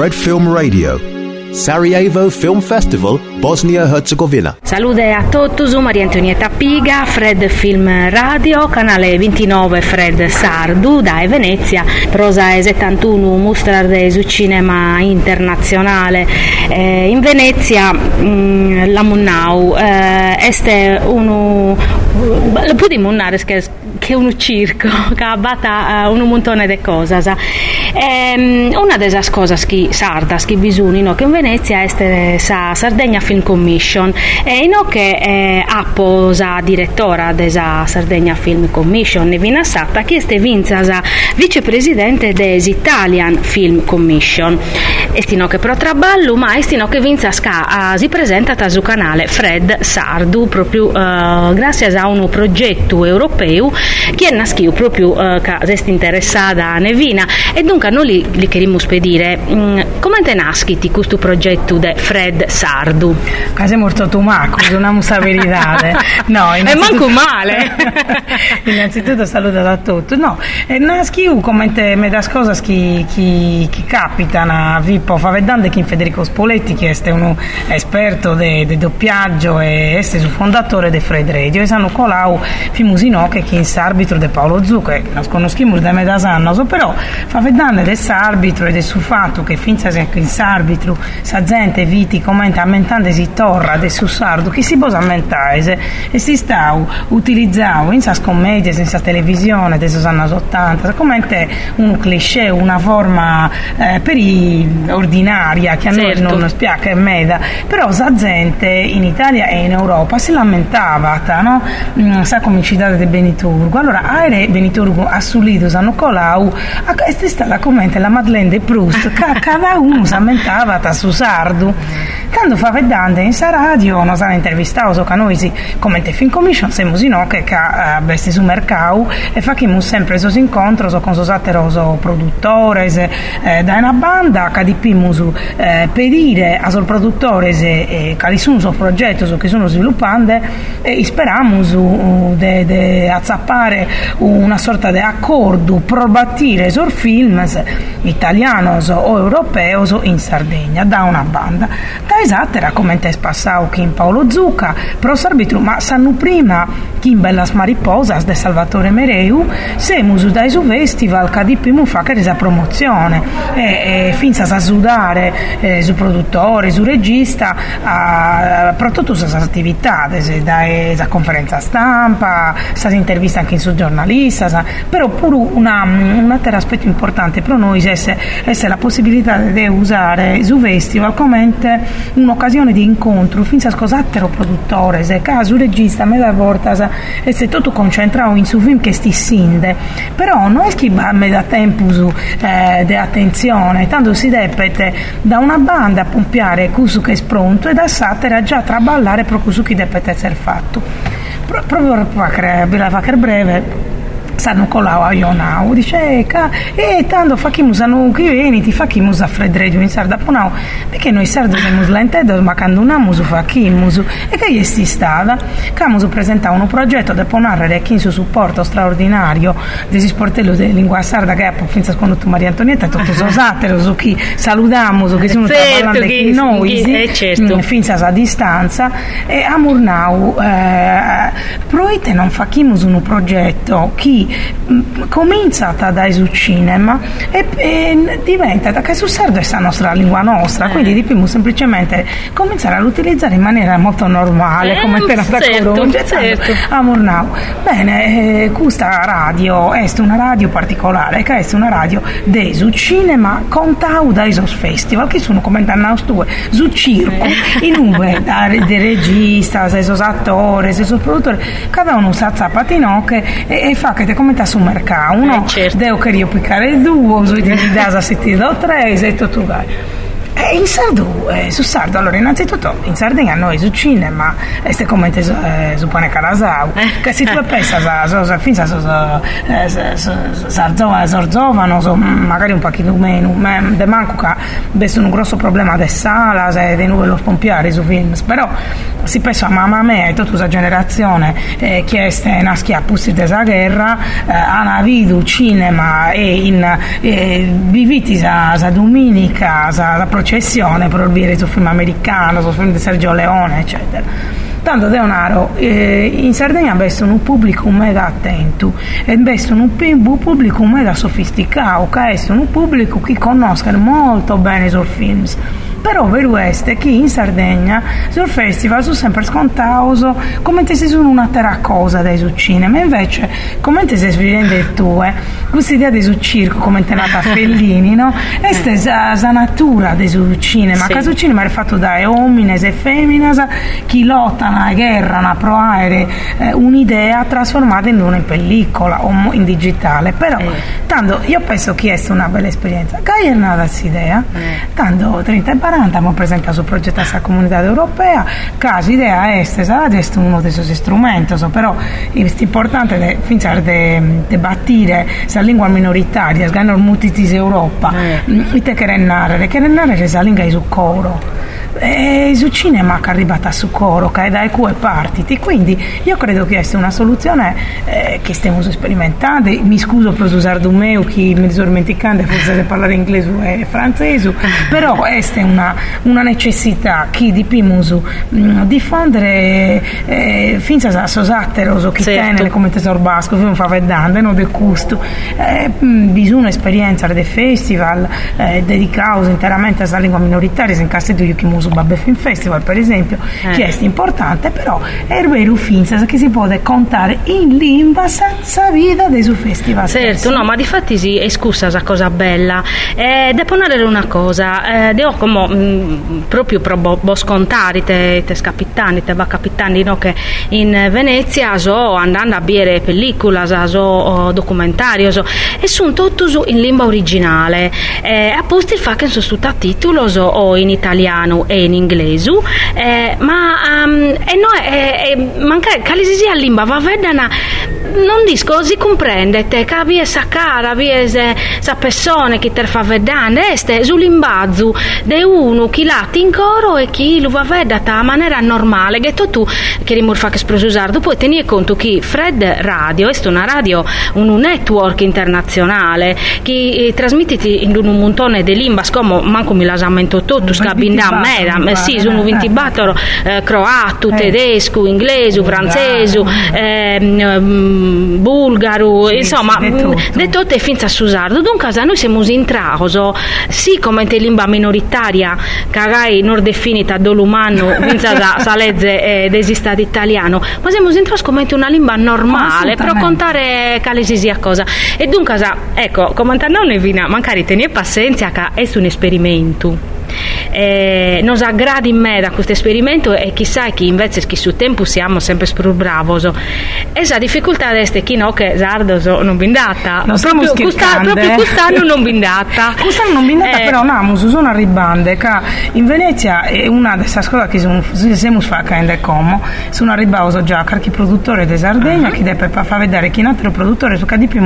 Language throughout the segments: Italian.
Fred Film Radio. Sarajevo Film Festival, Bosnia-Herzegovina. Salute a tutti, Maria Antonietta Piga, Fred Film Radio, canale 29 Fred Sardu, da Venezia, prosa 71 mostra del cinema internazionale. Eh, in Venezia mm, la Munnau eh, este uno, lo può dire che che un circo che abbatta uh, un montone di cose. Eh, una delle cose che sarda, che bisogna, che in Venezia è la Sardegna Film Commission e ino che eh, appo direttora della Sardegna Film Commission ne viene stata che è vinta la vicepresidente dell'Italian Film Commission e stino che pro traballo ma è stino che vinza ska si presenta sul canale Fred Sardu proprio uh, grazie a un progetto europeo che è nasciuto proprio uh, che è interessata a Nevina. E dunque noi li, li queremo spedire mm, come è nascito questo progetto di Fred Sardu? Casi molto tumaco, una musa verità no, è manco male. Innanzitutto saluto a tutti. No, è nasciuto come me da cose che, che, che capitano a Pippo Favedante che Federico Spoletti che è un esperto di doppiaggio e è su fondatore di Fred Radio. E sanno colau fimusino che chi arbitro di Paolo Zucco e non conosciamo da me da anni però Favedante del arbitro ed è su fatto che finza che in arbitro sa gente viti commenta ammentando si torra del su sardo che si posa ammentare e si sta utilizzando in sa commedie senza televisione dei anni 80 come un cliché una forma eh, per i ordinaria che a certo. noi non spiacca e meda però sa gente in Italia e in Europa si lamentava no? Mm, sa come ci date di Beniturgo allora aere Beniturgo a Sulido San Colau è stata commenta la Madeleine de Proust cada uno si lamentava su sardu. Quando fa vedante in sa radio non hanno intervistato so che noi si come te fin commission siamo in che a besti su mercau e facciamo sempre esos incontros con sos ateroso produttores eh, da una banda che di pimus eh, pedire a sul produttore se eh, quali sono i progetti che sono sviluppando e speriamo uh, di azzappare una sorta di accordo probatire sul film italianos o europeos in Sardegna da una banda. Da esatta era come te spassato che in Paolo Zucca pro arbitru ma sanno prima che in Bellas Mariposas de Salvatore Mereu semus da su festival che di primo fa che resa promozione. E, e finza a sudare eh, su produttore, su regista, a, a queste attività, da, conferenza stampa, sta intervista anche su giornalista, sa, però pure una, un altro aspetto importante per noi è, la possibilità di usare su festival come un'occasione di incontro, finza a scosattero produttore, se caso regista, me da volta, e se tutto concentrato in su film che sti sinde, però non è che me da tempo su, eh, di attenzione, tanto si depete da una banda a pompiare cusu che è pronto e da satera già traballare pro cusu che depete essere fatto. Pro, proprio per fare breve sanno colao a Ionau dice e tanto facciamo sanno che vieni ti facciamo a Fred Radio in Sarda. Punau perché noi sardi siamo lentedo ma quando una musu facciamo e che gli sti stava? Camus presenta un progetto da ponare chi su supporto straordinario desi sportello di lingua sarda che ha finza con Maria Antonietta tutto so satero su chi salutiamo su che sono certo, che noi eh, certo. Mm, finza a distanza e a Murnau eh, proite non facciamo un progetto chi cominciata dai su cinema e, e diventa che sul sardo è la nostra lingua nostra eh. quindi dobbiamo semplicemente cominciare ad utilizzare in maniera molto normale eh, come per certo, corrugge certo. a Murnau bene eh, questa radio è una radio particolare che è una radio di su cinema contau dai sos festival che sono come danno tu su circo eh. in uve dei regista sei sos attori sei sos produttori cada uno sa zappatino e, e fa che te commenta su mercato uno eh, certo. deve querer piccare il due uso di dasa sentire tre e tutto vai E in Sardu, eh, su Sardo, allora innanzitutto in Sardegna noi su cinema, este come te eh, suppone Calasau, che se tu pensi a so, so, finza so, so, Sarzova, Sorzovano, so, magari un pochino meno, ma de manco che questo è un grosso problema de sala, e dei nuovi pompiari su film, però si pensa a mamma mia e tutta questa generazione eh, che è nascita a pussi della guerra, eh, hanno visto cinema e in eh, viviti sa, sa domenica, sa, sa processione per vedere su film americano, su film di Sergio Leone, eccetera. Tanto Deonaro, eh, in Sardegna vesto un pubblico mega attento e vesto un pubblico mega sofisticato, che è un pubblico che conosce molto bene i suoi film però per questo che in Sardegna sul festival sono sempre scontato come se sono un'altra cosa dai sul cinema invece come sei sfidando il tuo questa idea di sul circo come te nata a Fellini no? questa è la natura del sul cinema sì. sul cinema è fatto da uomini e femmine che lottano a guerra a provare eh, un'idea trasformata in una in pellicola o in digitale però eh. tanto io penso che sia una bella esperienza che è nata questa idea eh. tanto 30 40, per esempio sul progetto della comunità europea, caso idea este sarà questo uno dei suoi strumenti, però è importante è pensare di battire la lingua minoritaria, sganno multitis Europa, eh. Mm, e te che narrare, che narrare la lingua è su coro e su cinema che è arrivata su coro che è da e partiti. Quindi io credo che sia una soluzione eh, che stiamo sperimentando. Mi scuso per usare un che mi sto dimenticando forse parlare inglese e francese. Però questa è una, una necessità. Che di pimusu mm, diffondere eh, finza a sosattero chi certo. tiene come tesoro basco non fa vedere non del gusto eh, mm, bisogna esperienza del festival eh, dedicato interamente alla lingua minoritaria in caso di chi musu Babbe Film Festival per esempio eh. che è importante però è vero finza che si può contare in lingua senza vita dei su festival certo stesso. no ma di fatti sì è scusa questa cosa bella eh, devo dire una cosa eh, devo come mh, mm, proprio per bo, bo scontare te, te scappitani te va capitani no, che in Venezia so andando a bere pellicola so oh, documentario so, e sono tutti in lingua originale eh, apposta il fatto che sono sottotitolo so, o in italiano e in inglese eh, ma um, e no, eh, eh, manca calisi a lingua va vedana non disco si comprende te che vi è sa cara vi è sa persona che te fa vedere este sull'imbazzo de uno chi lati in coro e chi lo va vedere a maniera normale che tu che rimurfa che sprosusar poi tieni conto che Fred Radio è una radio un network internazionale che eh, trasmette in un montone di lingua come manco mi lasamento tutto scabinda mera sì sono 24 eh, croato eh. tedesco inglese francese ehm, bulgaro, sì, insomma, di tutte finza susardo. Dunque, noi siamo in trauso, sì, come in lingua minoritaria, cagai non definita dolumano, finza da salezze ed esistata italiano, ma siamo in trauso come una lingua normale, per contare calesi sia cosa. E dunque, ecco, come non ne vina, magari tenere pazienza che è un esperimento eh, nos in me da questo esperimento e chissà che invece che su tempo siamo sempre più bravi e la difficoltà è che no che Zardo non bindata non stiamo proprio, scherzando proprio quest'anno non bindata quest'anno non bindata eh, però no su sono che in Venezia è una delle cose che sono, siamo facendo come sono arrivato già qualche produttore di Sardegna uh-huh. che deve far vedere chi un altro produttore su di più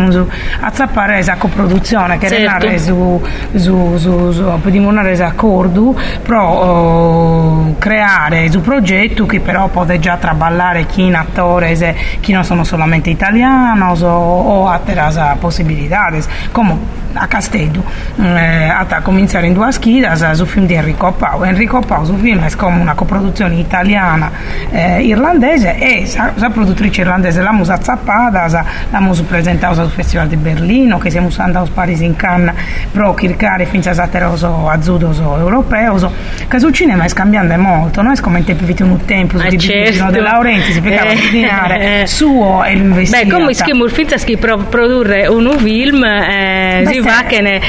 a zappare la coproduzione che certo. è su su su su per dimorare la accordo pro uh, creare un progetto che però può già traballare chi in attore chi non sono solamente italianos o, o altre possibilità come a Castello eh, a cominciare in due schidas sul film di Enrico Pau. Enrico Pau sul film è come una coproduzione italiana eh, irlandese e la produttrice irlandese la musa Zappada la musa presentata sul Festival di Berlino che siamo andati a Parigi in Cannes pro cercare finché a teroso azzurro europeo che sul cinema è scambiando molto non è come in tempi un tempo su certo. De Laurenti si poteva eh, ordinare eh. suo e investire beh come il film che produrre un film eh, Beh, macchine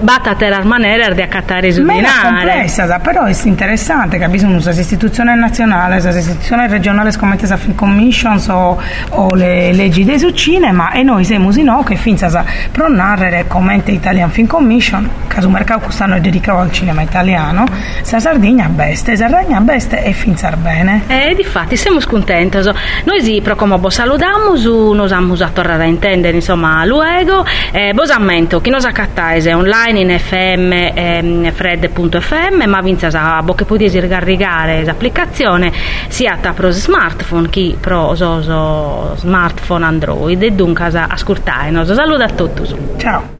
batta a manera di accattare su dinare. È complessa, però è interessante che bisogna usare istituzioni nazionali, le istituzioni regionali come le film commissions o, o le leggi del cinema e noi siamo in no che finza a pronarre come Italian Film Commission che che sul mercato quest'anno è dedicato al cinema italiano, sa Sardegna beste, Sardegna beste e fin bene. E di fatti siamo contenti. Noi sì, però come salutiamo, noi siamo a tornare a intendere, insomma, luego, eh, bosammento, chi nos accattaise online in fm, eh, fred.fm, ma vinza a che potete scaricare l'applicazione sia pro smartphone che pro so, smartphone Android e dunque ascoltate. Nos saluto a tutti. Ciao.